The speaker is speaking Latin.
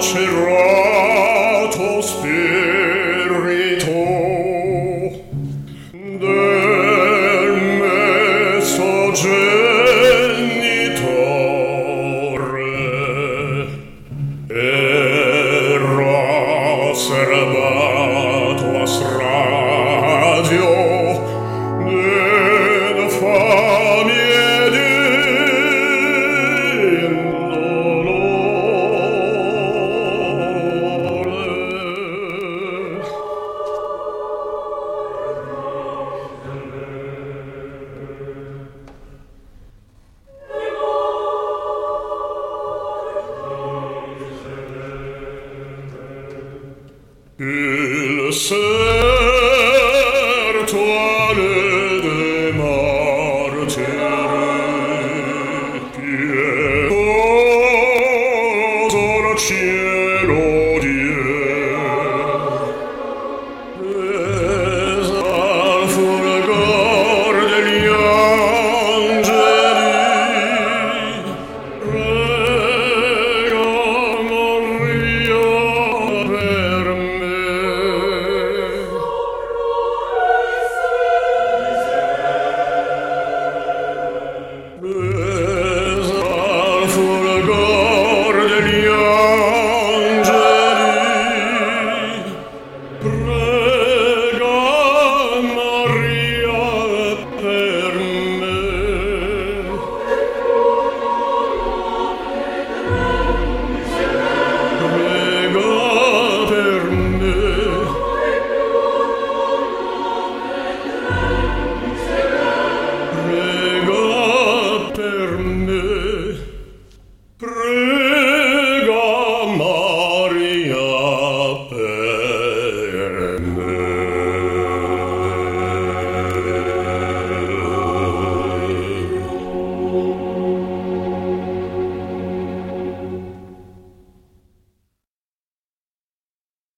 oczy wrong. Il serto ale de martire pie,